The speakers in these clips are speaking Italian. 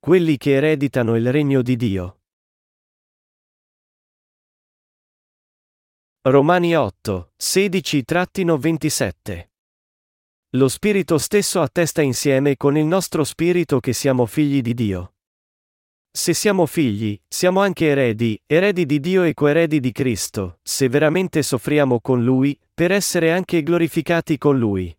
quelli che ereditano il regno di Dio. Romani 8, 16-27 Lo Spirito stesso attesta insieme con il nostro spirito che siamo figli di Dio. Se siamo figli, siamo anche eredi, eredi di Dio e coeredi di Cristo, se veramente soffriamo con Lui, per essere anche glorificati con Lui.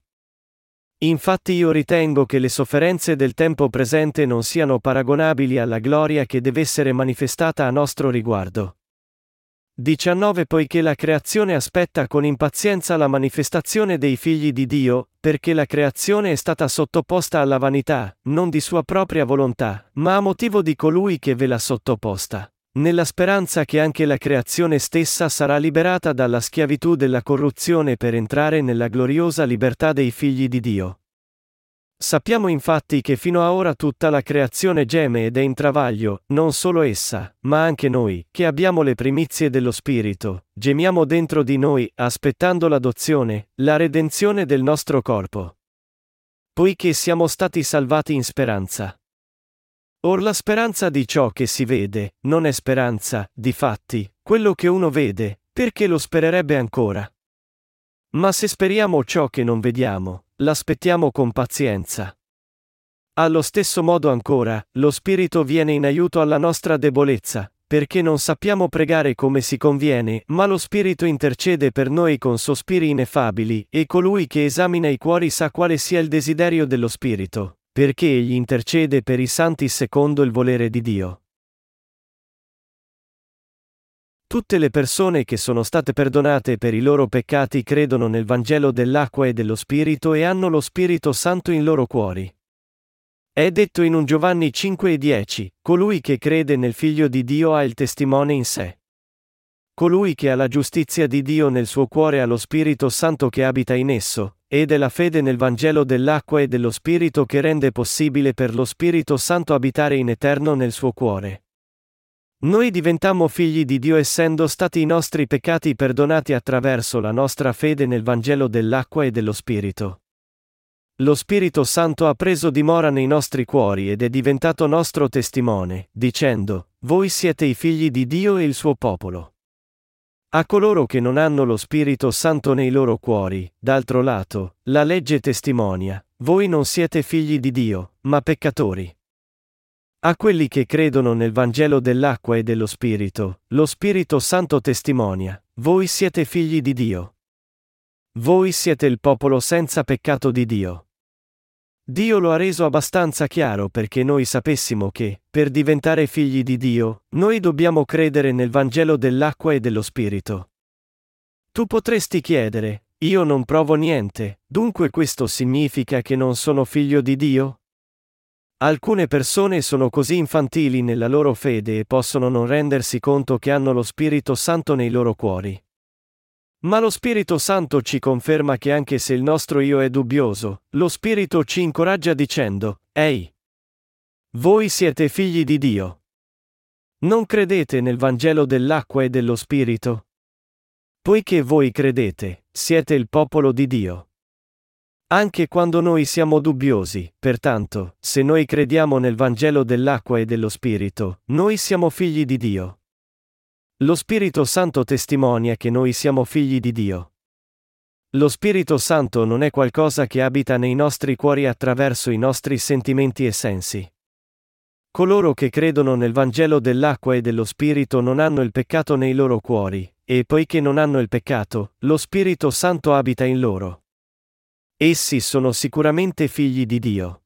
Infatti io ritengo che le sofferenze del tempo presente non siano paragonabili alla gloria che deve essere manifestata a nostro riguardo. 19 Poiché la creazione aspetta con impazienza la manifestazione dei figli di Dio, perché la creazione è stata sottoposta alla vanità, non di sua propria volontà, ma a motivo di colui che ve l'ha sottoposta, nella speranza che anche la creazione stessa sarà liberata dalla schiavitù della corruzione per entrare nella gloriosa libertà dei figli di Dio. Sappiamo infatti che fino a ora tutta la creazione geme ed è in travaglio, non solo essa, ma anche noi, che abbiamo le primizie dello Spirito, gemiamo dentro di noi, aspettando l'adozione, la redenzione del nostro corpo. Poiché siamo stati salvati in speranza. Or la speranza di ciò che si vede, non è speranza, di fatti, quello che uno vede, perché lo spererebbe ancora. Ma se speriamo ciò che non vediamo, l'aspettiamo con pazienza. Allo stesso modo ancora, lo Spirito viene in aiuto alla nostra debolezza, perché non sappiamo pregare come si conviene, ma lo Spirito intercede per noi con sospiri ineffabili, e colui che esamina i cuori sa quale sia il desiderio dello Spirito, perché egli intercede per i santi secondo il volere di Dio. Tutte le persone che sono state perdonate per i loro peccati credono nel Vangelo dell'acqua e dello Spirito e hanno lo Spirito Santo in loro cuori. È detto in un Giovanni 5 e 10, colui che crede nel Figlio di Dio ha il testimone in sé. Colui che ha la giustizia di Dio nel suo cuore ha lo Spirito Santo che abita in esso, ed è la fede nel Vangelo dell'acqua e dello Spirito che rende possibile per lo Spirito Santo abitare in eterno nel suo cuore. Noi diventammo figli di Dio essendo stati i nostri peccati perdonati attraverso la nostra fede nel Vangelo dell'acqua e dello Spirito. Lo Spirito Santo ha preso dimora nei nostri cuori ed è diventato nostro testimone, dicendo, Voi siete i figli di Dio e il suo popolo. A coloro che non hanno lo Spirito Santo nei loro cuori, d'altro lato, la legge testimonia, voi non siete figli di Dio, ma peccatori. A quelli che credono nel Vangelo dell'acqua e dello Spirito, lo Spirito Santo testimonia, voi siete figli di Dio. Voi siete il popolo senza peccato di Dio. Dio lo ha reso abbastanza chiaro perché noi sapessimo che, per diventare figli di Dio, noi dobbiamo credere nel Vangelo dell'acqua e dello Spirito. Tu potresti chiedere, io non provo niente, dunque questo significa che non sono figlio di Dio? Alcune persone sono così infantili nella loro fede e possono non rendersi conto che hanno lo Spirito Santo nei loro cuori. Ma lo Spirito Santo ci conferma che anche se il nostro io è dubbioso, lo Spirito ci incoraggia dicendo, Ehi! Voi siete figli di Dio. Non credete nel Vangelo dell'acqua e dello Spirito? Poiché voi credete, siete il popolo di Dio. Anche quando noi siamo dubbiosi, pertanto, se noi crediamo nel Vangelo dell'acqua e dello Spirito, noi siamo figli di Dio. Lo Spirito Santo testimonia che noi siamo figli di Dio. Lo Spirito Santo non è qualcosa che abita nei nostri cuori attraverso i nostri sentimenti e sensi. Coloro che credono nel Vangelo dell'acqua e dello Spirito non hanno il peccato nei loro cuori, e poiché non hanno il peccato, lo Spirito Santo abita in loro. Essi sono sicuramente figli di Dio.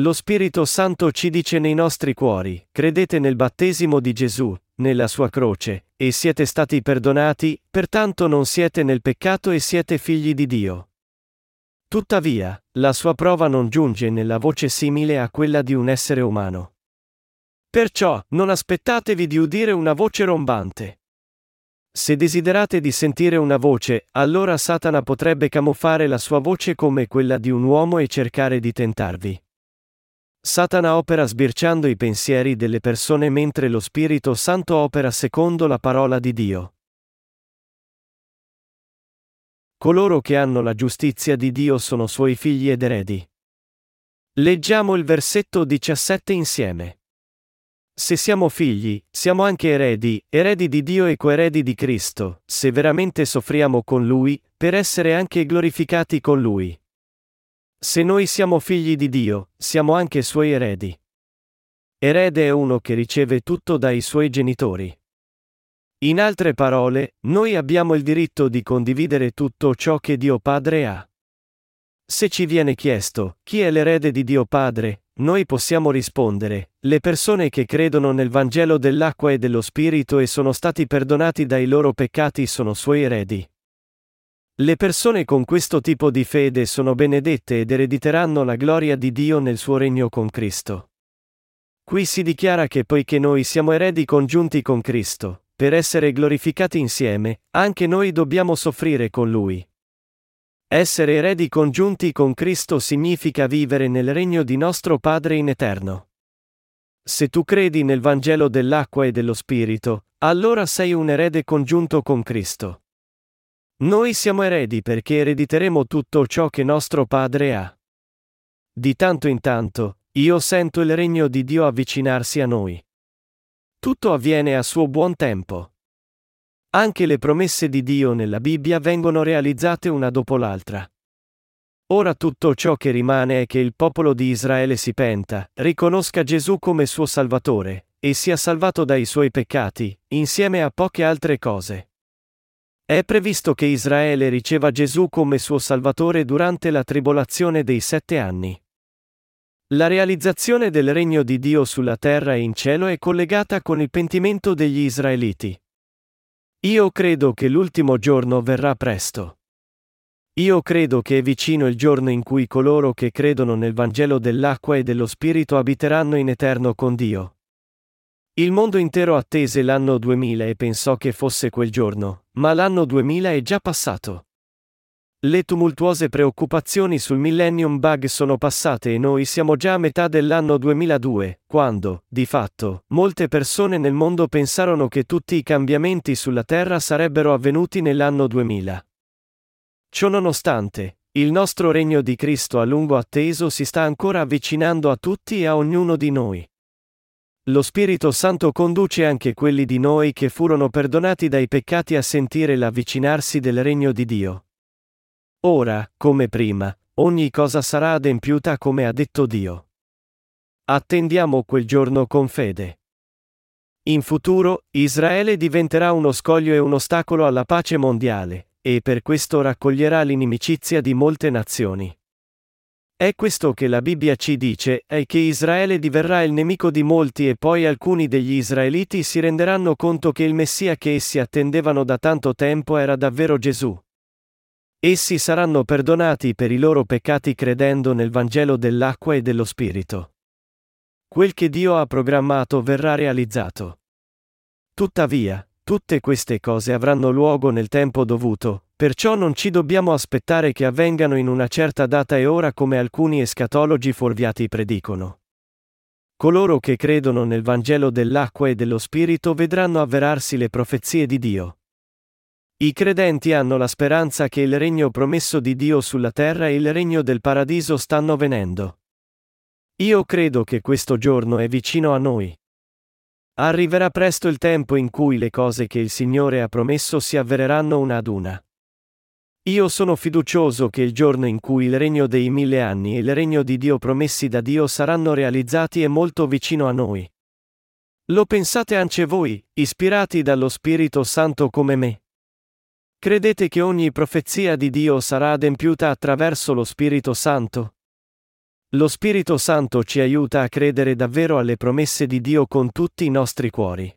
Lo Spirito Santo ci dice nei nostri cuori, credete nel battesimo di Gesù, nella sua croce, e siete stati perdonati, pertanto non siete nel peccato e siete figli di Dio. Tuttavia, la sua prova non giunge nella voce simile a quella di un essere umano. Perciò, non aspettatevi di udire una voce rombante. Se desiderate di sentire una voce, allora Satana potrebbe camuffare la sua voce come quella di un uomo e cercare di tentarvi. Satana opera sbirciando i pensieri delle persone mentre lo Spirito Santo opera secondo la parola di Dio. Coloro che hanno la giustizia di Dio sono suoi figli ed eredi. Leggiamo il versetto 17 insieme. Se siamo figli, siamo anche eredi, eredi di Dio e coeredi di Cristo, se veramente soffriamo con Lui, per essere anche glorificati con Lui. Se noi siamo figli di Dio, siamo anche Suoi eredi. Erede è uno che riceve tutto dai suoi genitori. In altre parole, noi abbiamo il diritto di condividere tutto ciò che Dio Padre ha. Se ci viene chiesto, chi è l'erede di Dio Padre, noi possiamo rispondere, le persone che credono nel Vangelo dell'acqua e dello Spirito e sono stati perdonati dai loro peccati sono suoi eredi. Le persone con questo tipo di fede sono benedette ed erediteranno la gloria di Dio nel suo regno con Cristo. Qui si dichiara che poiché noi siamo eredi congiunti con Cristo, per essere glorificati insieme, anche noi dobbiamo soffrire con Lui. Essere eredi congiunti con Cristo significa vivere nel regno di nostro Padre in eterno. Se tu credi nel Vangelo dell'acqua e dello Spirito, allora sei un erede congiunto con Cristo. Noi siamo eredi perché erediteremo tutto ciò che nostro Padre ha. Di tanto in tanto, io sento il regno di Dio avvicinarsi a noi. Tutto avviene a suo buon tempo. Anche le promesse di Dio nella Bibbia vengono realizzate una dopo l'altra. Ora tutto ciò che rimane è che il popolo di Israele si penta, riconosca Gesù come suo Salvatore, e sia salvato dai suoi peccati, insieme a poche altre cose. È previsto che Israele riceva Gesù come suo Salvatore durante la tribolazione dei sette anni. La realizzazione del regno di Dio sulla terra e in cielo è collegata con il pentimento degli Israeliti. Io credo che l'ultimo giorno verrà presto. Io credo che è vicino il giorno in cui coloro che credono nel Vangelo dell'acqua e dello Spirito abiteranno in eterno con Dio. Il mondo intero attese l'anno 2000 e pensò che fosse quel giorno, ma l'anno 2000 è già passato. Le tumultuose preoccupazioni sul Millennium Bug sono passate e noi siamo già a metà dell'anno 2002, quando, di fatto, molte persone nel mondo pensarono che tutti i cambiamenti sulla Terra sarebbero avvenuti nell'anno 2000. Ciononostante, il nostro regno di Cristo a lungo atteso si sta ancora avvicinando a tutti e a ognuno di noi. Lo Spirito Santo conduce anche quelli di noi che furono perdonati dai peccati a sentire l'avvicinarsi del regno di Dio. Ora, come prima, ogni cosa sarà adempiuta come ha detto Dio. Attendiamo quel giorno con fede. In futuro, Israele diventerà uno scoglio e un ostacolo alla pace mondiale, e per questo raccoglierà l'inimicizia di molte nazioni. È questo che la Bibbia ci dice, è che Israele diverrà il nemico di molti e poi alcuni degli israeliti si renderanno conto che il Messia che essi attendevano da tanto tempo era davvero Gesù. Essi saranno perdonati per i loro peccati credendo nel Vangelo dell'acqua e dello Spirito. Quel che Dio ha programmato verrà realizzato. Tuttavia, tutte queste cose avranno luogo nel tempo dovuto, perciò non ci dobbiamo aspettare che avvengano in una certa data e ora come alcuni escatologi fuorviati predicono. Coloro che credono nel Vangelo dell'acqua e dello Spirito vedranno avverarsi le profezie di Dio. I credenti hanno la speranza che il regno promesso di Dio sulla terra e il regno del paradiso stanno venendo. Io credo che questo giorno è vicino a noi. Arriverà presto il tempo in cui le cose che il Signore ha promesso si avvereranno una ad una. Io sono fiducioso che il giorno in cui il regno dei mille anni e il regno di Dio promessi da Dio saranno realizzati è molto vicino a noi. Lo pensate anche voi, ispirati dallo Spirito Santo come me? Credete che ogni profezia di Dio sarà adempiuta attraverso lo Spirito Santo? Lo Spirito Santo ci aiuta a credere davvero alle promesse di Dio con tutti i nostri cuori.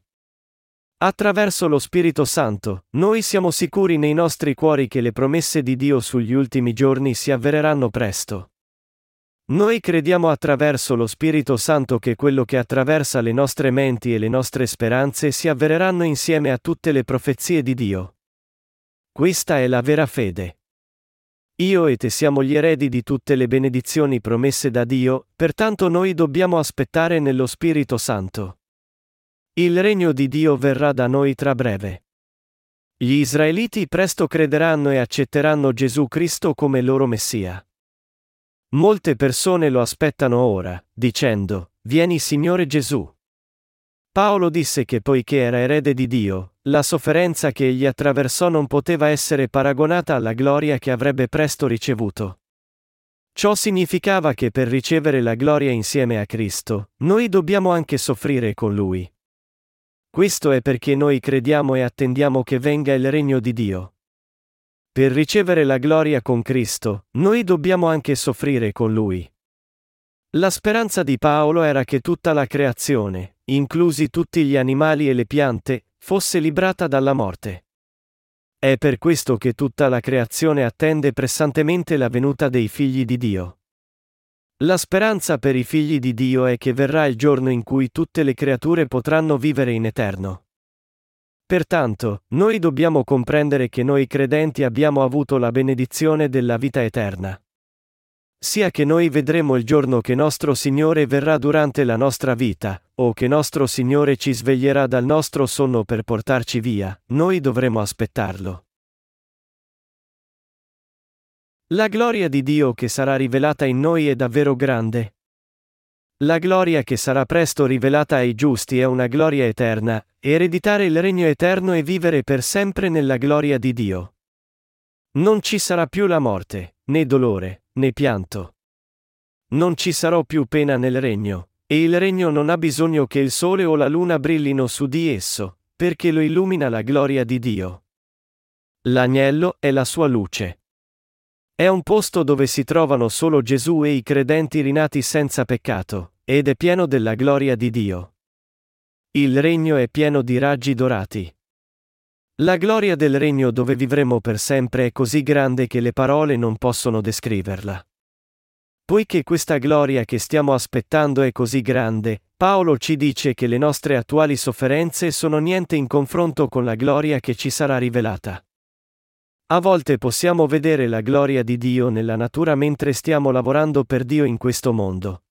Attraverso lo Spirito Santo, noi siamo sicuri nei nostri cuori che le promesse di Dio sugli ultimi giorni si avvereranno presto. Noi crediamo attraverso lo Spirito Santo che quello che attraversa le nostre menti e le nostre speranze si avvereranno insieme a tutte le profezie di Dio. Questa è la vera fede. Io e te siamo gli eredi di tutte le benedizioni promesse da Dio, pertanto noi dobbiamo aspettare nello Spirito Santo. Il regno di Dio verrà da noi tra breve. Gli israeliti presto crederanno e accetteranno Gesù Cristo come loro Messia. Molte persone lo aspettano ora, dicendo, Vieni Signore Gesù. Paolo disse che poiché era erede di Dio, la sofferenza che egli attraversò non poteva essere paragonata alla gloria che avrebbe presto ricevuto. Ciò significava che per ricevere la gloria insieme a Cristo, noi dobbiamo anche soffrire con Lui. Questo è perché noi crediamo e attendiamo che venga il regno di Dio. Per ricevere la gloria con Cristo, noi dobbiamo anche soffrire con Lui. La speranza di Paolo era che tutta la creazione, inclusi tutti gli animali e le piante, fosse librata dalla morte. È per questo che tutta la creazione attende pressantemente la venuta dei figli di Dio. La speranza per i figli di Dio è che verrà il giorno in cui tutte le creature potranno vivere in eterno. Pertanto, noi dobbiamo comprendere che noi credenti abbiamo avuto la benedizione della vita eterna. Sia che noi vedremo il giorno che nostro Signore verrà durante la nostra vita, o che nostro Signore ci sveglierà dal nostro sonno per portarci via, noi dovremo aspettarlo. La gloria di Dio che sarà rivelata in noi è davvero grande, la gloria che sarà presto rivelata ai giusti è una gloria eterna, ereditare il regno eterno e vivere per sempre nella gloria di Dio. Non ci sarà più la morte, né dolore, né pianto. Non ci sarà più pena nel regno, e il regno non ha bisogno che il sole o la luna brillino su di esso, perché lo illumina la gloria di Dio. L'agnello è la sua luce. È un posto dove si trovano solo Gesù e i credenti rinati senza peccato, ed è pieno della gloria di Dio. Il regno è pieno di raggi dorati. La gloria del regno dove vivremo per sempre è così grande che le parole non possono descriverla. Poiché questa gloria che stiamo aspettando è così grande, Paolo ci dice che le nostre attuali sofferenze sono niente in confronto con la gloria che ci sarà rivelata. A volte possiamo vedere la gloria di Dio nella natura mentre stiamo lavorando per Dio in questo mondo.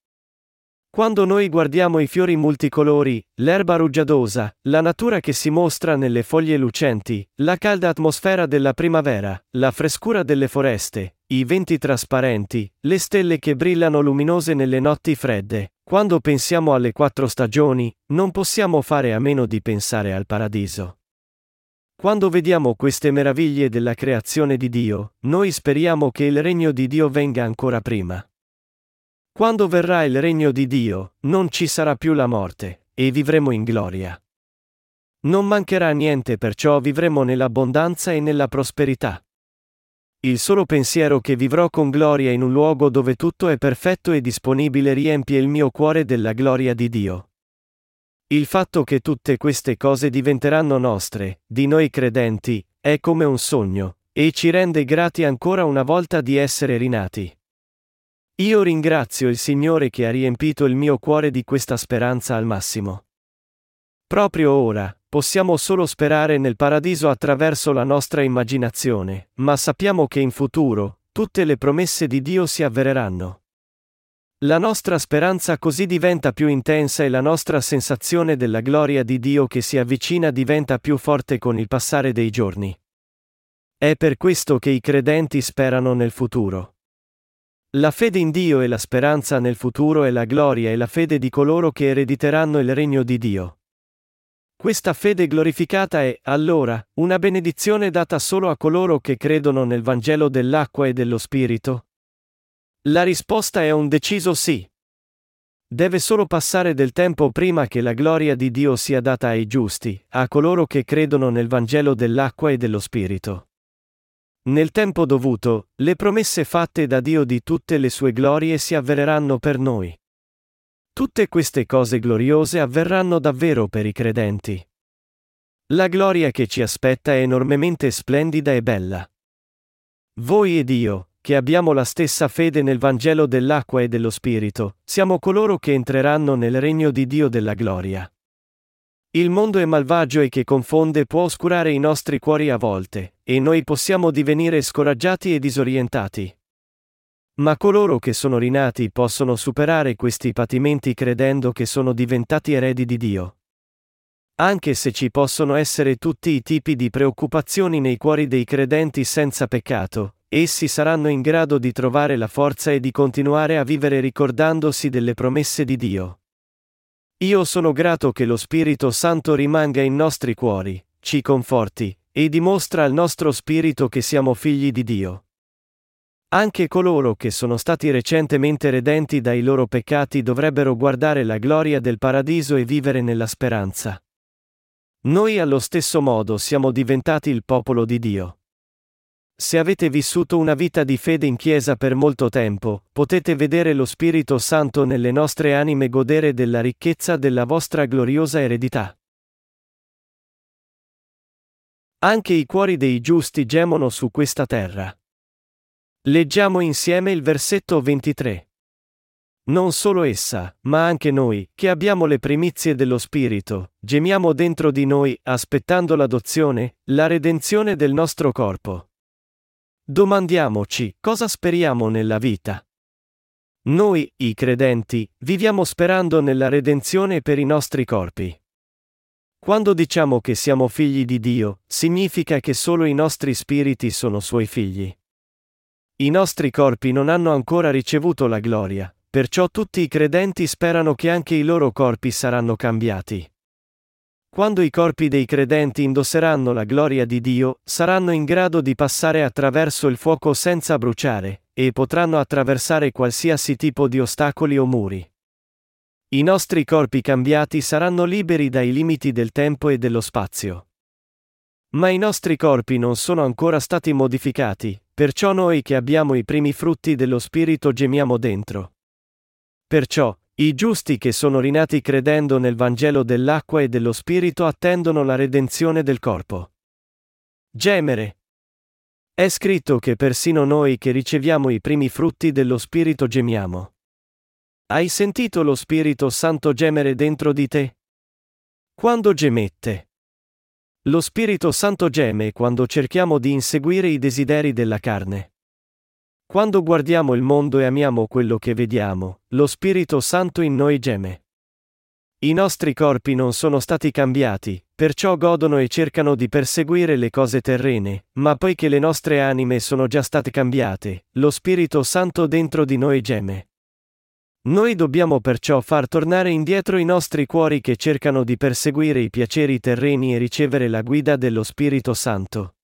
Quando noi guardiamo i fiori multicolori, l'erba rugiadosa, la natura che si mostra nelle foglie lucenti, la calda atmosfera della primavera, la frescura delle foreste, i venti trasparenti, le stelle che brillano luminose nelle notti fredde, quando pensiamo alle quattro stagioni, non possiamo fare a meno di pensare al paradiso. Quando vediamo queste meraviglie della creazione di Dio, noi speriamo che il regno di Dio venga ancora prima. Quando verrà il regno di Dio, non ci sarà più la morte, e vivremo in gloria. Non mancherà niente perciò vivremo nell'abbondanza e nella prosperità. Il solo pensiero che vivrò con gloria in un luogo dove tutto è perfetto e disponibile riempie il mio cuore della gloria di Dio. Il fatto che tutte queste cose diventeranno nostre, di noi credenti, è come un sogno, e ci rende grati ancora una volta di essere rinati. Io ringrazio il Signore che ha riempito il mio cuore di questa speranza al massimo. Proprio ora, possiamo solo sperare nel paradiso attraverso la nostra immaginazione, ma sappiamo che in futuro, tutte le promesse di Dio si avvereranno. La nostra speranza così diventa più intensa e la nostra sensazione della gloria di Dio che si avvicina diventa più forte con il passare dei giorni. È per questo che i credenti sperano nel futuro. La fede in Dio e la speranza nel futuro è la gloria e la fede di coloro che erediteranno il regno di Dio. Questa fede glorificata è, allora, una benedizione data solo a coloro che credono nel Vangelo dell'acqua e dello Spirito? La risposta è un deciso sì. Deve solo passare del tempo prima che la gloria di Dio sia data ai giusti, a coloro che credono nel Vangelo dell'acqua e dello Spirito. Nel tempo dovuto, le promesse fatte da Dio di tutte le sue glorie si avvereranno per noi. Tutte queste cose gloriose avverranno davvero per i credenti. La gloria che ci aspetta è enormemente splendida e bella. Voi ed io, che abbiamo la stessa fede nel Vangelo dell'acqua e dello Spirito, siamo coloro che entreranno nel regno di Dio della gloria. Il mondo è malvagio e che confonde può oscurare i nostri cuori a volte, e noi possiamo divenire scoraggiati e disorientati. Ma coloro che sono rinati possono superare questi patimenti credendo che sono diventati eredi di Dio. Anche se ci possono essere tutti i tipi di preoccupazioni nei cuori dei credenti senza peccato, essi saranno in grado di trovare la forza e di continuare a vivere ricordandosi delle promesse di Dio. Io sono grato che lo Spirito Santo rimanga in nostri cuori, ci conforti, e dimostra al nostro spirito che siamo figli di Dio. Anche coloro che sono stati recentemente redenti dai loro peccati dovrebbero guardare la gloria del paradiso e vivere nella speranza. Noi allo stesso modo siamo diventati il popolo di Dio. Se avete vissuto una vita di fede in Chiesa per molto tempo, potete vedere lo Spirito Santo nelle nostre anime godere della ricchezza della vostra gloriosa eredità. Anche i cuori dei giusti gemono su questa terra. Leggiamo insieme il versetto 23. Non solo essa, ma anche noi, che abbiamo le primizie dello Spirito, gemiamo dentro di noi, aspettando l'adozione, la redenzione del nostro corpo. Domandiamoci, cosa speriamo nella vita? Noi, i credenti, viviamo sperando nella redenzione per i nostri corpi. Quando diciamo che siamo figli di Dio, significa che solo i nostri spiriti sono suoi figli. I nostri corpi non hanno ancora ricevuto la gloria, perciò tutti i credenti sperano che anche i loro corpi saranno cambiati. Quando i corpi dei credenti indosseranno la gloria di Dio, saranno in grado di passare attraverso il fuoco senza bruciare, e potranno attraversare qualsiasi tipo di ostacoli o muri. I nostri corpi cambiati saranno liberi dai limiti del tempo e dello spazio. Ma i nostri corpi non sono ancora stati modificati, Perciò noi che abbiamo i primi frutti dello Spirito gemiamo dentro. Perciò, i giusti che sono rinati credendo nel Vangelo dell'acqua e dello Spirito attendono la redenzione del corpo. Gemere. È scritto che persino noi che riceviamo i primi frutti dello Spirito gemiamo. Hai sentito lo Spirito Santo gemere dentro di te? Quando gemette? Lo Spirito Santo geme quando cerchiamo di inseguire i desideri della carne. Quando guardiamo il mondo e amiamo quello che vediamo, lo Spirito Santo in noi geme. I nostri corpi non sono stati cambiati, perciò godono e cercano di perseguire le cose terrene, ma poiché le nostre anime sono già state cambiate, lo Spirito Santo dentro di noi geme. Noi dobbiamo perciò far tornare indietro i nostri cuori che cercano di perseguire i piaceri terreni e ricevere la guida dello Spirito Santo.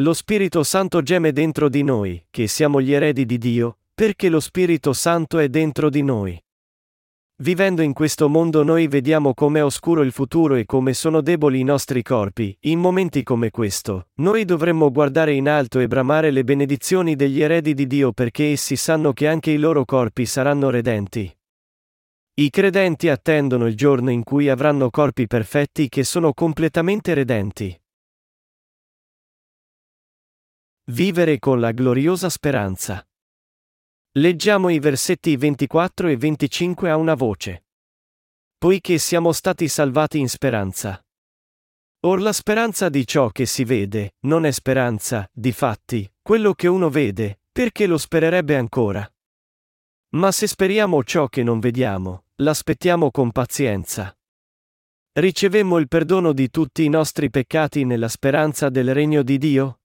Lo Spirito Santo geme dentro di noi, che siamo gli eredi di Dio, perché lo Spirito Santo è dentro di noi. Vivendo in questo mondo noi vediamo com'è oscuro il futuro e come sono deboli i nostri corpi, in momenti come questo, noi dovremmo guardare in alto e bramare le benedizioni degli eredi di Dio perché essi sanno che anche i loro corpi saranno redenti. I credenti attendono il giorno in cui avranno corpi perfetti che sono completamente redenti. Vivere con la gloriosa speranza. Leggiamo i versetti 24 e 25 a una voce. Poiché siamo stati salvati in speranza. Or la speranza di ciò che si vede, non è speranza, di fatti, quello che uno vede, perché lo spererebbe ancora. Ma se speriamo ciò che non vediamo, l'aspettiamo con pazienza. Ricevemmo il perdono di tutti i nostri peccati nella speranza del regno di Dio?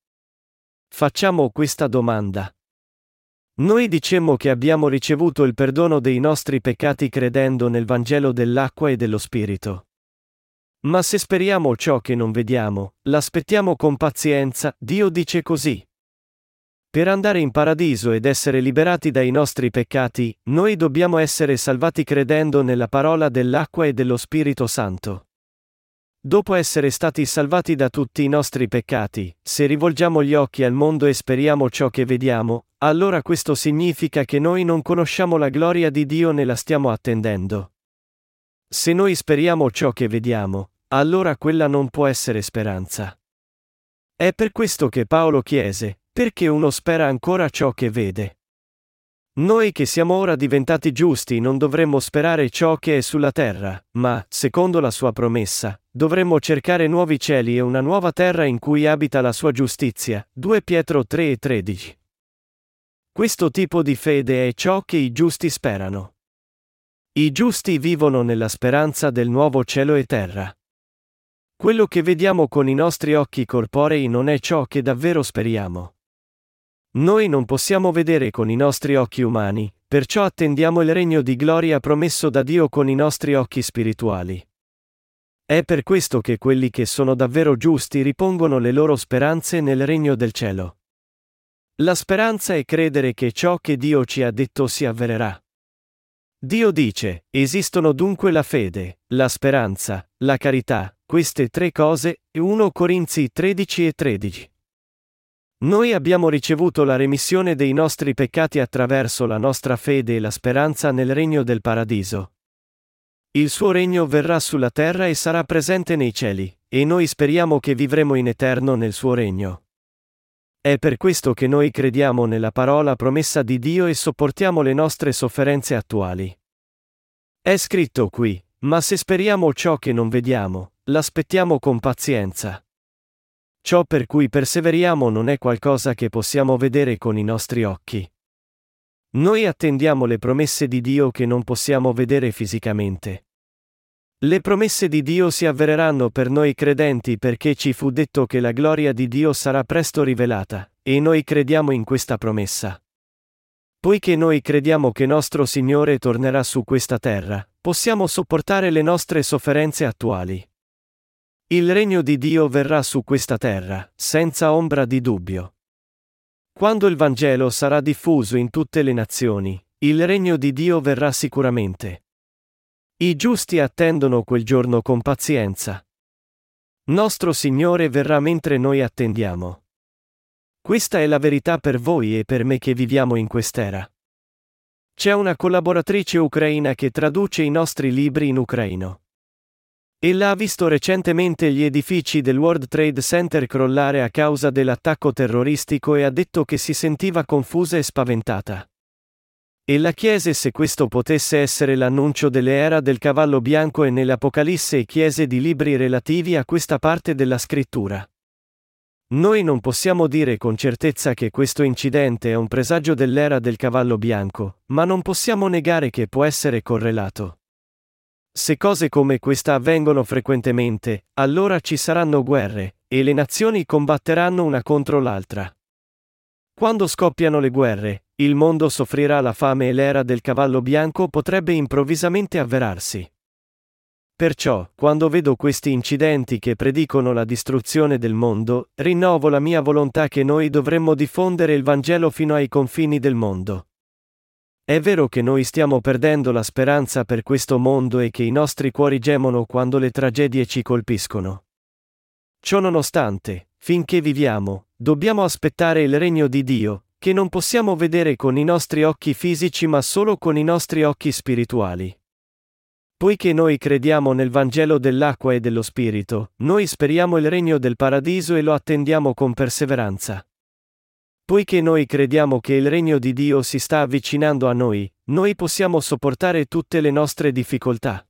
Facciamo questa domanda. Noi dicemmo che abbiamo ricevuto il perdono dei nostri peccati credendo nel Vangelo dell'acqua e dello Spirito. Ma se speriamo ciò che non vediamo, l'aspettiamo con pazienza, Dio dice così. Per andare in paradiso ed essere liberati dai nostri peccati, noi dobbiamo essere salvati credendo nella parola dell'acqua e dello Spirito Santo. Dopo essere stati salvati da tutti i nostri peccati, se rivolgiamo gli occhi al mondo e speriamo ciò che vediamo, allora questo significa che noi non conosciamo la gloria di Dio né la stiamo attendendo. Se noi speriamo ciò che vediamo, allora quella non può essere speranza. È per questo che Paolo chiese, perché uno spera ancora ciò che vede. Noi che siamo ora diventati giusti non dovremmo sperare ciò che è sulla terra, ma, secondo la sua promessa, dovremmo cercare nuovi cieli e una nuova terra in cui abita la sua giustizia. 2 Pietro 3 e 13. Questo tipo di fede è ciò che i giusti sperano. I giusti vivono nella speranza del nuovo cielo e terra. Quello che vediamo con i nostri occhi corporei non è ciò che davvero speriamo. Noi non possiamo vedere con i nostri occhi umani, perciò attendiamo il regno di gloria promesso da Dio con i nostri occhi spirituali. È per questo che quelli che sono davvero giusti ripongono le loro speranze nel regno del cielo. La speranza è credere che ciò che Dio ci ha detto si avvererà. Dio dice, esistono dunque la fede, la speranza, la carità, queste tre cose, 1 Corinzi 13 e 13. Noi abbiamo ricevuto la remissione dei nostri peccati attraverso la nostra fede e la speranza nel regno del paradiso. Il suo regno verrà sulla terra e sarà presente nei cieli, e noi speriamo che vivremo in eterno nel suo regno. È per questo che noi crediamo nella parola promessa di Dio e sopportiamo le nostre sofferenze attuali. È scritto qui, ma se speriamo ciò che non vediamo, l'aspettiamo con pazienza. Ciò per cui perseveriamo non è qualcosa che possiamo vedere con i nostri occhi. Noi attendiamo le promesse di Dio che non possiamo vedere fisicamente. Le promesse di Dio si avvereranno per noi credenti perché ci fu detto che la gloria di Dio sarà presto rivelata, e noi crediamo in questa promessa. Poiché noi crediamo che nostro Signore tornerà su questa terra, possiamo sopportare le nostre sofferenze attuali. Il regno di Dio verrà su questa terra, senza ombra di dubbio. Quando il Vangelo sarà diffuso in tutte le nazioni, il regno di Dio verrà sicuramente. I giusti attendono quel giorno con pazienza. Nostro Signore verrà mentre noi attendiamo. Questa è la verità per voi e per me che viviamo in quest'era. C'è una collaboratrice ucraina che traduce i nostri libri in ucraino. Ella ha visto recentemente gli edifici del World Trade Center crollare a causa dell'attacco terroristico e ha detto che si sentiva confusa e spaventata. Ella chiese se questo potesse essere l'annuncio dell'era del cavallo bianco e nell'Apocalisse e chiese di libri relativi a questa parte della scrittura. Noi non possiamo dire con certezza che questo incidente è un presagio dell'era del cavallo bianco, ma non possiamo negare che può essere correlato. Se cose come questa avvengono frequentemente, allora ci saranno guerre, e le nazioni combatteranno una contro l'altra. Quando scoppiano le guerre, il mondo soffrirà la fame e l'era del cavallo bianco potrebbe improvvisamente avverarsi. Perciò, quando vedo questi incidenti che predicono la distruzione del mondo, rinnovo la mia volontà che noi dovremmo diffondere il Vangelo fino ai confini del mondo. È vero che noi stiamo perdendo la speranza per questo mondo e che i nostri cuori gemono quando le tragedie ci colpiscono. Ciò nonostante, finché viviamo, dobbiamo aspettare il regno di Dio, che non possiamo vedere con i nostri occhi fisici ma solo con i nostri occhi spirituali. Poiché noi crediamo nel Vangelo dell'acqua e dello Spirito, noi speriamo il regno del paradiso e lo attendiamo con perseveranza. Poiché noi crediamo che il regno di Dio si sta avvicinando a noi, noi possiamo sopportare tutte le nostre difficoltà.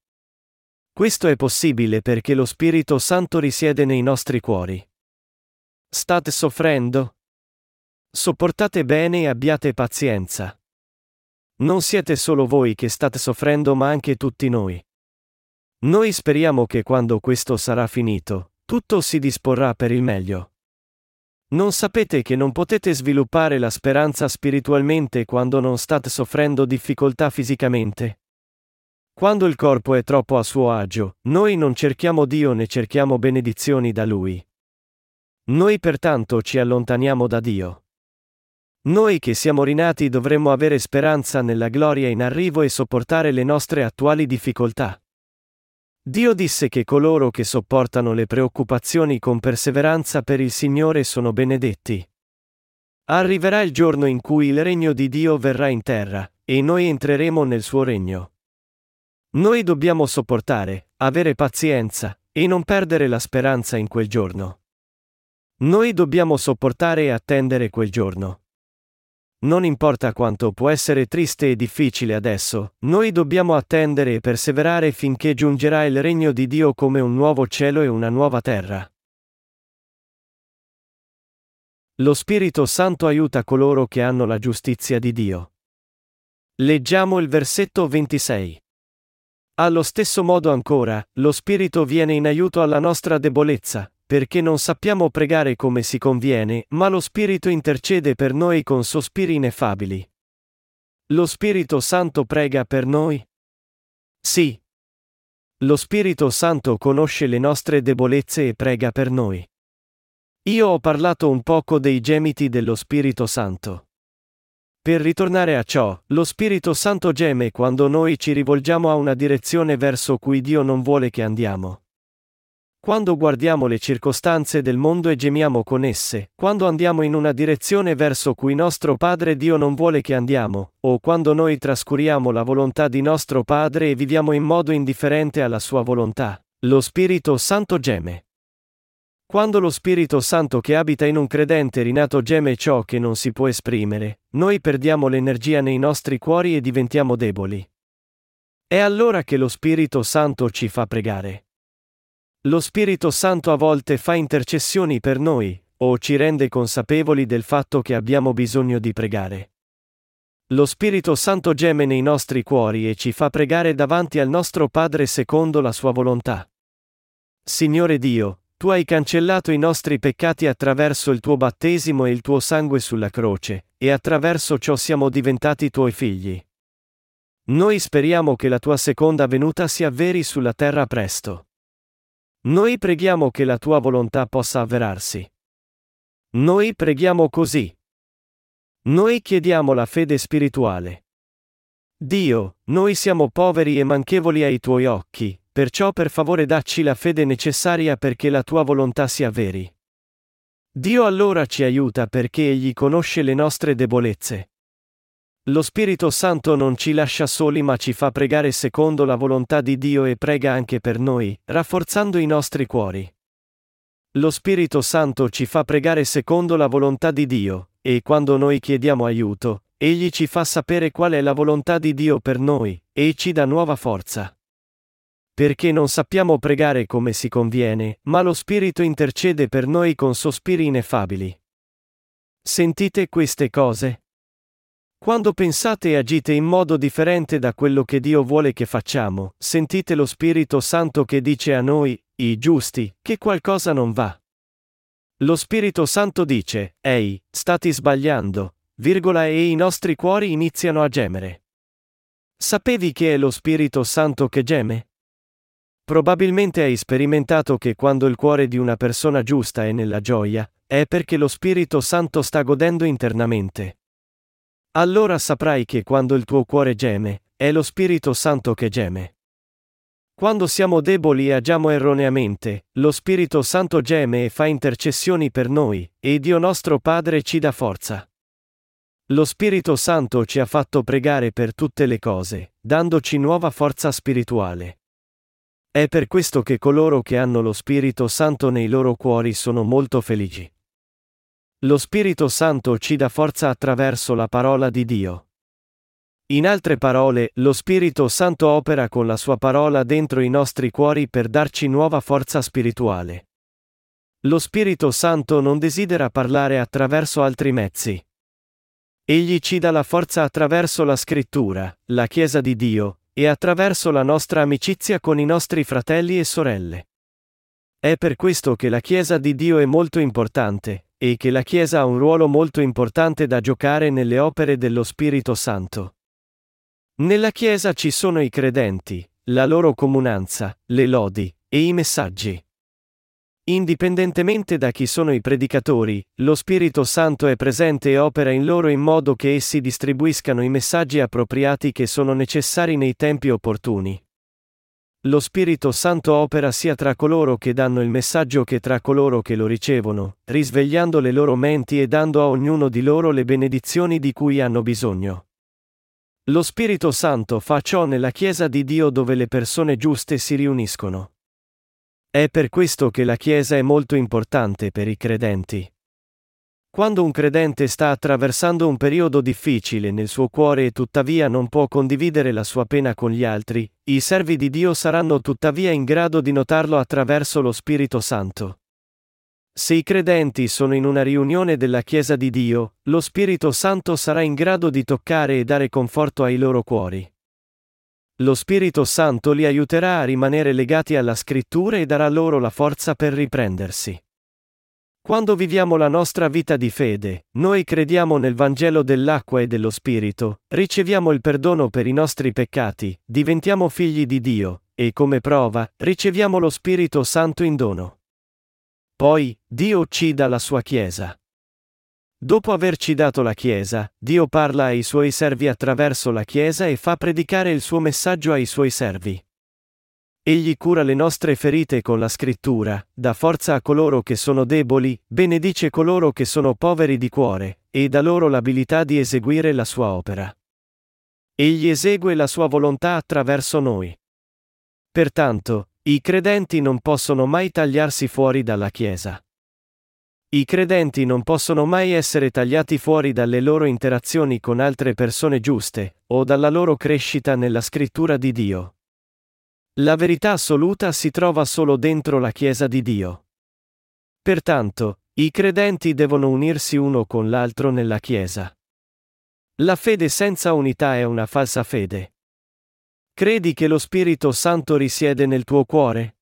Questo è possibile perché lo Spirito Santo risiede nei nostri cuori. State soffrendo? Sopportate bene e abbiate pazienza. Non siete solo voi che state soffrendo ma anche tutti noi. Noi speriamo che quando questo sarà finito, tutto si disporrà per il meglio. Non sapete che non potete sviluppare la speranza spiritualmente quando non state soffrendo difficoltà fisicamente? Quando il corpo è troppo a suo agio, noi non cerchiamo Dio né cerchiamo benedizioni da Lui. Noi pertanto ci allontaniamo da Dio. Noi che siamo rinati dovremmo avere speranza nella gloria in arrivo e sopportare le nostre attuali difficoltà. Dio disse che coloro che sopportano le preoccupazioni con perseveranza per il Signore sono benedetti. Arriverà il giorno in cui il regno di Dio verrà in terra, e noi entreremo nel suo regno. Noi dobbiamo sopportare, avere pazienza, e non perdere la speranza in quel giorno. Noi dobbiamo sopportare e attendere quel giorno. Non importa quanto può essere triste e difficile adesso, noi dobbiamo attendere e perseverare finché giungerà il regno di Dio come un nuovo cielo e una nuova terra. Lo Spirito Santo aiuta coloro che hanno la giustizia di Dio. Leggiamo il versetto 26. Allo stesso modo ancora, lo Spirito viene in aiuto alla nostra debolezza, perché non sappiamo pregare come si conviene, ma lo Spirito intercede per noi con sospiri ineffabili. Lo Spirito Santo prega per noi? Sì. Lo Spirito Santo conosce le nostre debolezze e prega per noi. Io ho parlato un poco dei gemiti dello Spirito Santo. Per ritornare a ciò, lo Spirito Santo geme quando noi ci rivolgiamo a una direzione verso cui Dio non vuole che andiamo. Quando guardiamo le circostanze del mondo e gemiamo con esse, quando andiamo in una direzione verso cui nostro Padre Dio non vuole che andiamo, o quando noi trascuriamo la volontà di nostro Padre e viviamo in modo indifferente alla sua volontà, lo Spirito Santo geme. Quando lo Spirito Santo che abita in un credente rinato geme ciò che non si può esprimere, noi perdiamo l'energia nei nostri cuori e diventiamo deboli. È allora che lo Spirito Santo ci fa pregare. Lo Spirito Santo a volte fa intercessioni per noi, o ci rende consapevoli del fatto che abbiamo bisogno di pregare. Lo Spirito Santo geme nei nostri cuori e ci fa pregare davanti al nostro Padre secondo la sua volontà. Signore Dio, tu hai cancellato i nostri peccati attraverso il tuo battesimo e il tuo sangue sulla croce, e attraverso ciò siamo diventati tuoi figli. Noi speriamo che la tua seconda venuta si avveri sulla terra presto. Noi preghiamo che la tua volontà possa avverarsi. Noi preghiamo così. Noi chiediamo la fede spirituale. Dio, noi siamo poveri e manchevoli ai tuoi occhi, Perciò per favore dacci la fede necessaria perché la tua volontà sia veri. Dio allora ci aiuta perché Egli conosce le nostre debolezze. Lo Spirito Santo non ci lascia soli ma ci fa pregare secondo la volontà di Dio e prega anche per noi, rafforzando i nostri cuori. Lo Spirito Santo ci fa pregare secondo la volontà di Dio, e quando noi chiediamo aiuto, Egli ci fa sapere qual è la volontà di Dio per noi, e ci dà nuova forza. Perché non sappiamo pregare come si conviene, ma lo Spirito intercede per noi con sospiri ineffabili. Sentite queste cose? Quando pensate e agite in modo differente da quello che Dio vuole che facciamo, sentite lo Spirito Santo che dice a noi, i giusti, che qualcosa non va. Lo Spirito Santo dice, ehi, stati sbagliando, virgola e i nostri cuori iniziano a gemere. Sapevi che è lo Spirito Santo che geme? Probabilmente hai sperimentato che quando il cuore di una persona giusta è nella gioia, è perché lo Spirito Santo sta godendo internamente. Allora saprai che quando il tuo cuore geme, è lo Spirito Santo che geme. Quando siamo deboli e agiamo erroneamente, lo Spirito Santo geme e fa intercessioni per noi, e Dio nostro Padre ci dà forza. Lo Spirito Santo ci ha fatto pregare per tutte le cose, dandoci nuova forza spirituale. È per questo che coloro che hanno lo Spirito Santo nei loro cuori sono molto felici. Lo Spirito Santo ci dà forza attraverso la parola di Dio. In altre parole, lo Spirito Santo opera con la sua parola dentro i nostri cuori per darci nuova forza spirituale. Lo Spirito Santo non desidera parlare attraverso altri mezzi. Egli ci dà la forza attraverso la scrittura, la Chiesa di Dio, e attraverso la nostra amicizia con i nostri fratelli e sorelle. È per questo che la Chiesa di Dio è molto importante, e che la Chiesa ha un ruolo molto importante da giocare nelle opere dello Spirito Santo. Nella Chiesa ci sono i credenti, la loro comunanza, le lodi, e i messaggi. Indipendentemente da chi sono i predicatori, lo Spirito Santo è presente e opera in loro in modo che essi distribuiscano i messaggi appropriati che sono necessari nei tempi opportuni. Lo Spirito Santo opera sia tra coloro che danno il messaggio che tra coloro che lo ricevono, risvegliando le loro menti e dando a ognuno di loro le benedizioni di cui hanno bisogno. Lo Spirito Santo fa ciò nella Chiesa di Dio dove le persone giuste si riuniscono. È per questo che la Chiesa è molto importante per i credenti. Quando un credente sta attraversando un periodo difficile nel suo cuore e tuttavia non può condividere la sua pena con gli altri, i servi di Dio saranno tuttavia in grado di notarlo attraverso lo Spirito Santo. Se i credenti sono in una riunione della Chiesa di Dio, lo Spirito Santo sarà in grado di toccare e dare conforto ai loro cuori. Lo Spirito Santo li aiuterà a rimanere legati alla scrittura e darà loro la forza per riprendersi. Quando viviamo la nostra vita di fede, noi crediamo nel Vangelo dell'acqua e dello Spirito, riceviamo il perdono per i nostri peccati, diventiamo figli di Dio, e come prova, riceviamo lo Spirito Santo in dono. Poi, Dio ci dà la sua Chiesa. Dopo averci dato la Chiesa, Dio parla ai suoi servi attraverso la Chiesa e fa predicare il suo messaggio ai suoi servi. Egli cura le nostre ferite con la scrittura, dà forza a coloro che sono deboli, benedice coloro che sono poveri di cuore, e dà loro l'abilità di eseguire la sua opera. Egli esegue la sua volontà attraverso noi. Pertanto, i credenti non possono mai tagliarsi fuori dalla Chiesa. I credenti non possono mai essere tagliati fuori dalle loro interazioni con altre persone giuste, o dalla loro crescita nella scrittura di Dio. La verità assoluta si trova solo dentro la Chiesa di Dio. Pertanto, i credenti devono unirsi uno con l'altro nella Chiesa. La fede senza unità è una falsa fede. Credi che lo Spirito Santo risiede nel tuo cuore?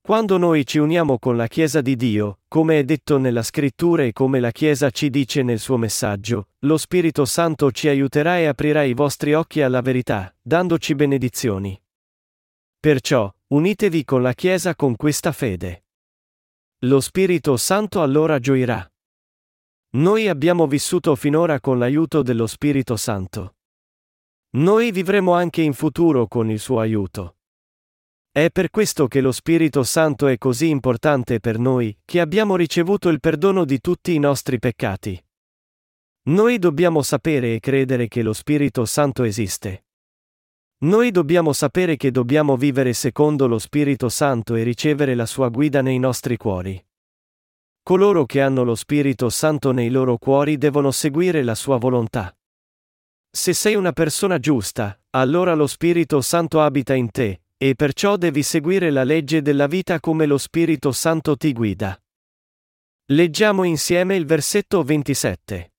Quando noi ci uniamo con la Chiesa di Dio, come è detto nella Scrittura e come la Chiesa ci dice nel suo messaggio, lo Spirito Santo ci aiuterà e aprirà i vostri occhi alla verità, dandoci benedizioni. Perciò, unitevi con la Chiesa con questa fede. Lo Spirito Santo allora gioirà. Noi abbiamo vissuto finora con l'aiuto dello Spirito Santo. Noi vivremo anche in futuro con il suo aiuto. È per questo che lo Spirito Santo è così importante per noi, che abbiamo ricevuto il perdono di tutti i nostri peccati. Noi dobbiamo sapere e credere che lo Spirito Santo esiste. Noi dobbiamo sapere che dobbiamo vivere secondo lo Spirito Santo e ricevere la sua guida nei nostri cuori. Coloro che hanno lo Spirito Santo nei loro cuori devono seguire la sua volontà. Se sei una persona giusta, allora lo Spirito Santo abita in te, e perciò devi seguire la legge della vita come lo Spirito Santo ti guida. Leggiamo insieme il versetto 27.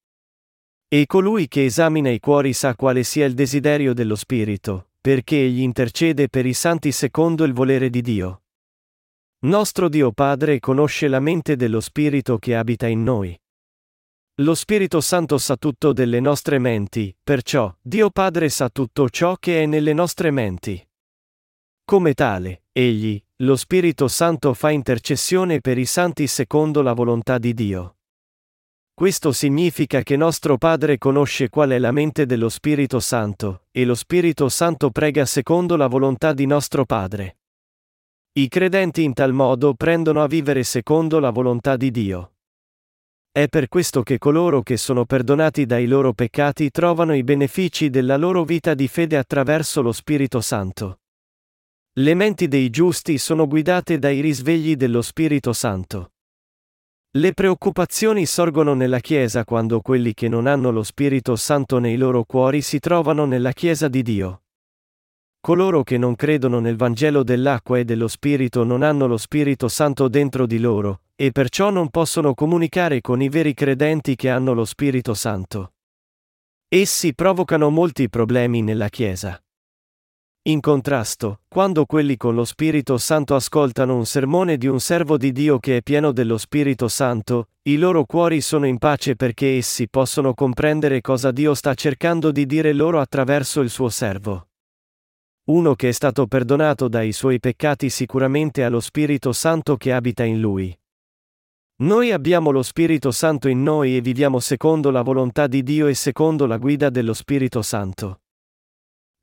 E colui che esamina i cuori sa quale sia il desiderio dello Spirito, perché egli intercede per i santi secondo il volere di Dio. Nostro Dio Padre conosce la mente dello Spirito che abita in noi. Lo Spirito Santo sa tutto delle nostre menti, perciò Dio Padre sa tutto ciò che è nelle nostre menti. Come tale, egli, lo Spirito Santo fa intercessione per i santi secondo la volontà di Dio. Questo significa che nostro Padre conosce qual è la mente dello Spirito Santo, e lo Spirito Santo prega secondo la volontà di nostro Padre. I credenti in tal modo prendono a vivere secondo la volontà di Dio. È per questo che coloro che sono perdonati dai loro peccati trovano i benefici della loro vita di fede attraverso lo Spirito Santo. Le menti dei giusti sono guidate dai risvegli dello Spirito Santo. Le preoccupazioni sorgono nella Chiesa quando quelli che non hanno lo Spirito Santo nei loro cuori si trovano nella Chiesa di Dio. Coloro che non credono nel Vangelo dell'acqua e dello Spirito non hanno lo Spirito Santo dentro di loro, e perciò non possono comunicare con i veri credenti che hanno lo Spirito Santo. Essi provocano molti problemi nella Chiesa. In contrasto, quando quelli con lo Spirito Santo ascoltano un sermone di un servo di Dio che è pieno dello Spirito Santo, i loro cuori sono in pace perché essi possono comprendere cosa Dio sta cercando di dire loro attraverso il suo servo. Uno che è stato perdonato dai suoi peccati sicuramente ha lo Spirito Santo che abita in lui. Noi abbiamo lo Spirito Santo in noi e viviamo secondo la volontà di Dio e secondo la guida dello Spirito Santo.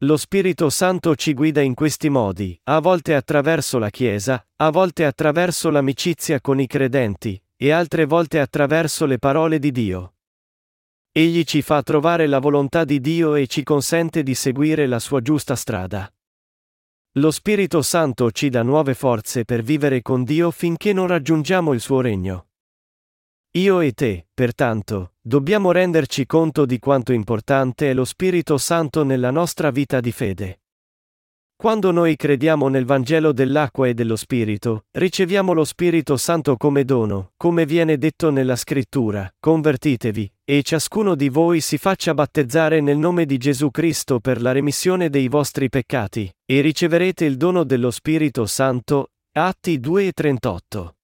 Lo Spirito Santo ci guida in questi modi, a volte attraverso la Chiesa, a volte attraverso l'amicizia con i credenti, e altre volte attraverso le parole di Dio. Egli ci fa trovare la volontà di Dio e ci consente di seguire la sua giusta strada. Lo Spirito Santo ci dà nuove forze per vivere con Dio finché non raggiungiamo il suo regno. Io e te, pertanto, dobbiamo renderci conto di quanto importante è lo Spirito Santo nella nostra vita di fede. Quando noi crediamo nel Vangelo dell'acqua e dello Spirito, riceviamo lo Spirito Santo come dono, come viene detto nella Scrittura, convertitevi, e ciascuno di voi si faccia battezzare nel nome di Gesù Cristo per la remissione dei vostri peccati, e riceverete il dono dello Spirito Santo. Atti 2 e 38.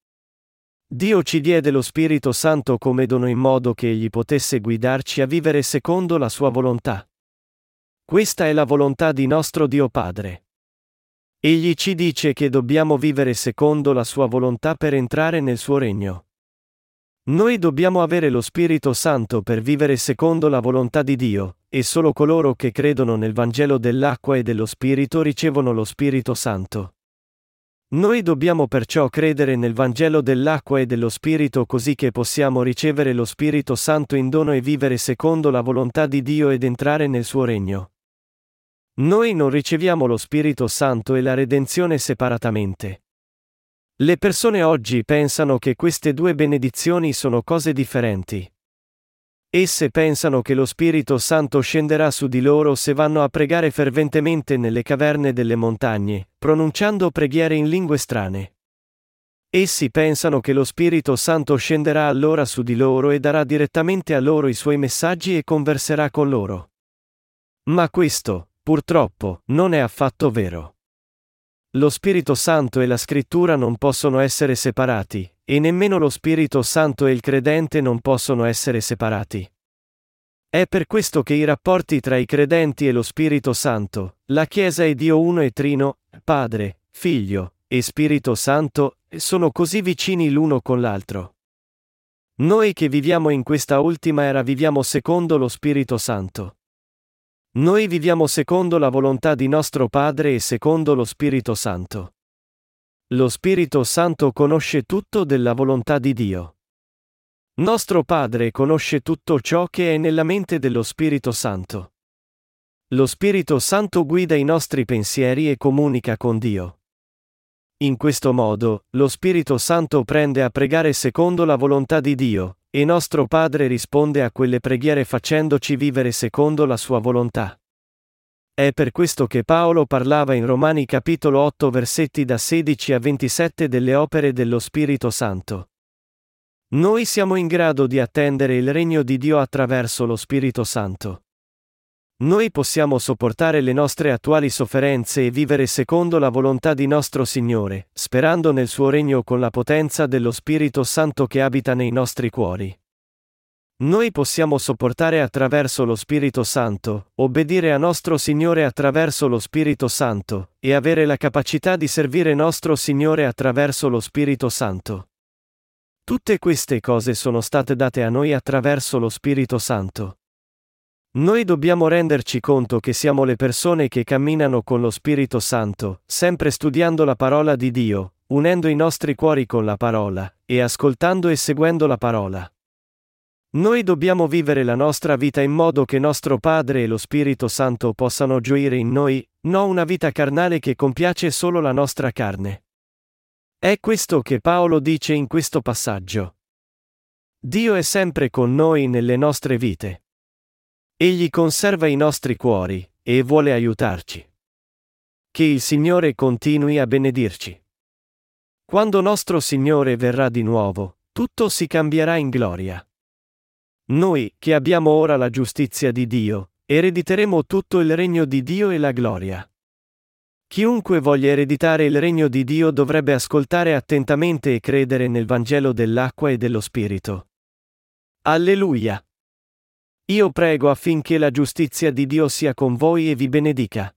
Dio ci diede lo Spirito Santo come dono in modo che egli potesse guidarci a vivere secondo la sua volontà. Questa è la volontà di nostro Dio Padre. Egli ci dice che dobbiamo vivere secondo la sua volontà per entrare nel suo regno. Noi dobbiamo avere lo Spirito Santo per vivere secondo la volontà di Dio, e solo coloro che credono nel Vangelo dell'acqua e dello Spirito ricevono lo Spirito Santo. Noi dobbiamo perciò credere nel Vangelo dell'acqua e dello Spirito così che possiamo ricevere lo Spirito Santo in dono e vivere secondo la volontà di Dio ed entrare nel suo regno. Noi non riceviamo lo Spirito Santo e la redenzione separatamente. Le persone oggi pensano che queste due benedizioni sono cose differenti. Esse pensano che lo Spirito Santo scenderà su di loro se vanno a pregare ferventemente nelle caverne delle montagne, pronunciando preghiere in lingue strane. Essi pensano che lo Spirito Santo scenderà allora su di loro e darà direttamente a loro i suoi messaggi e converserà con loro. Ma questo, purtroppo, non è affatto vero. Lo Spirito Santo e la Scrittura non possono essere separati, e nemmeno lo Spirito Santo e il credente non possono essere separati. È per questo che i rapporti tra i credenti e lo Spirito Santo, la Chiesa e Dio uno e trino, Padre, Figlio e Spirito Santo, sono così vicini l'uno con l'altro. Noi che viviamo in questa ultima era viviamo secondo lo Spirito Santo. Noi viviamo secondo la volontà di nostro Padre e secondo lo Spirito Santo. Lo Spirito Santo conosce tutto della volontà di Dio. Nostro Padre conosce tutto ciò che è nella mente dello Spirito Santo. Lo Spirito Santo guida i nostri pensieri e comunica con Dio. In questo modo, lo Spirito Santo prende a pregare secondo la volontà di Dio, e nostro Padre risponde a quelle preghiere facendoci vivere secondo la sua volontà. È per questo che Paolo parlava in Romani capitolo 8 versetti da 16 a 27 delle opere dello Spirito Santo. Noi siamo in grado di attendere il regno di Dio attraverso lo Spirito Santo. Noi possiamo sopportare le nostre attuali sofferenze e vivere secondo la volontà di nostro Signore, sperando nel suo regno con la potenza dello Spirito Santo che abita nei nostri cuori. Noi possiamo sopportare attraverso lo Spirito Santo, obbedire a nostro Signore attraverso lo Spirito Santo, e avere la capacità di servire nostro Signore attraverso lo Spirito Santo. Tutte queste cose sono state date a noi attraverso lo Spirito Santo. Noi dobbiamo renderci conto che siamo le persone che camminano con lo Spirito Santo, sempre studiando la parola di Dio, unendo i nostri cuori con la parola, e ascoltando e seguendo la parola. Noi dobbiamo vivere la nostra vita in modo che nostro Padre e lo Spirito Santo possano gioire in noi, non una vita carnale che compiace solo la nostra carne. È questo che Paolo dice in questo passaggio. Dio è sempre con noi nelle nostre vite. Egli conserva i nostri cuori, e vuole aiutarci. Che il Signore continui a benedirci. Quando nostro Signore verrà di nuovo, tutto si cambierà in gloria. Noi, che abbiamo ora la giustizia di Dio, erediteremo tutto il regno di Dio e la gloria. Chiunque voglia ereditare il regno di Dio dovrebbe ascoltare attentamente e credere nel Vangelo dell'acqua e dello Spirito. Alleluia! Io prego affinché la giustizia di Dio sia con voi e vi benedica.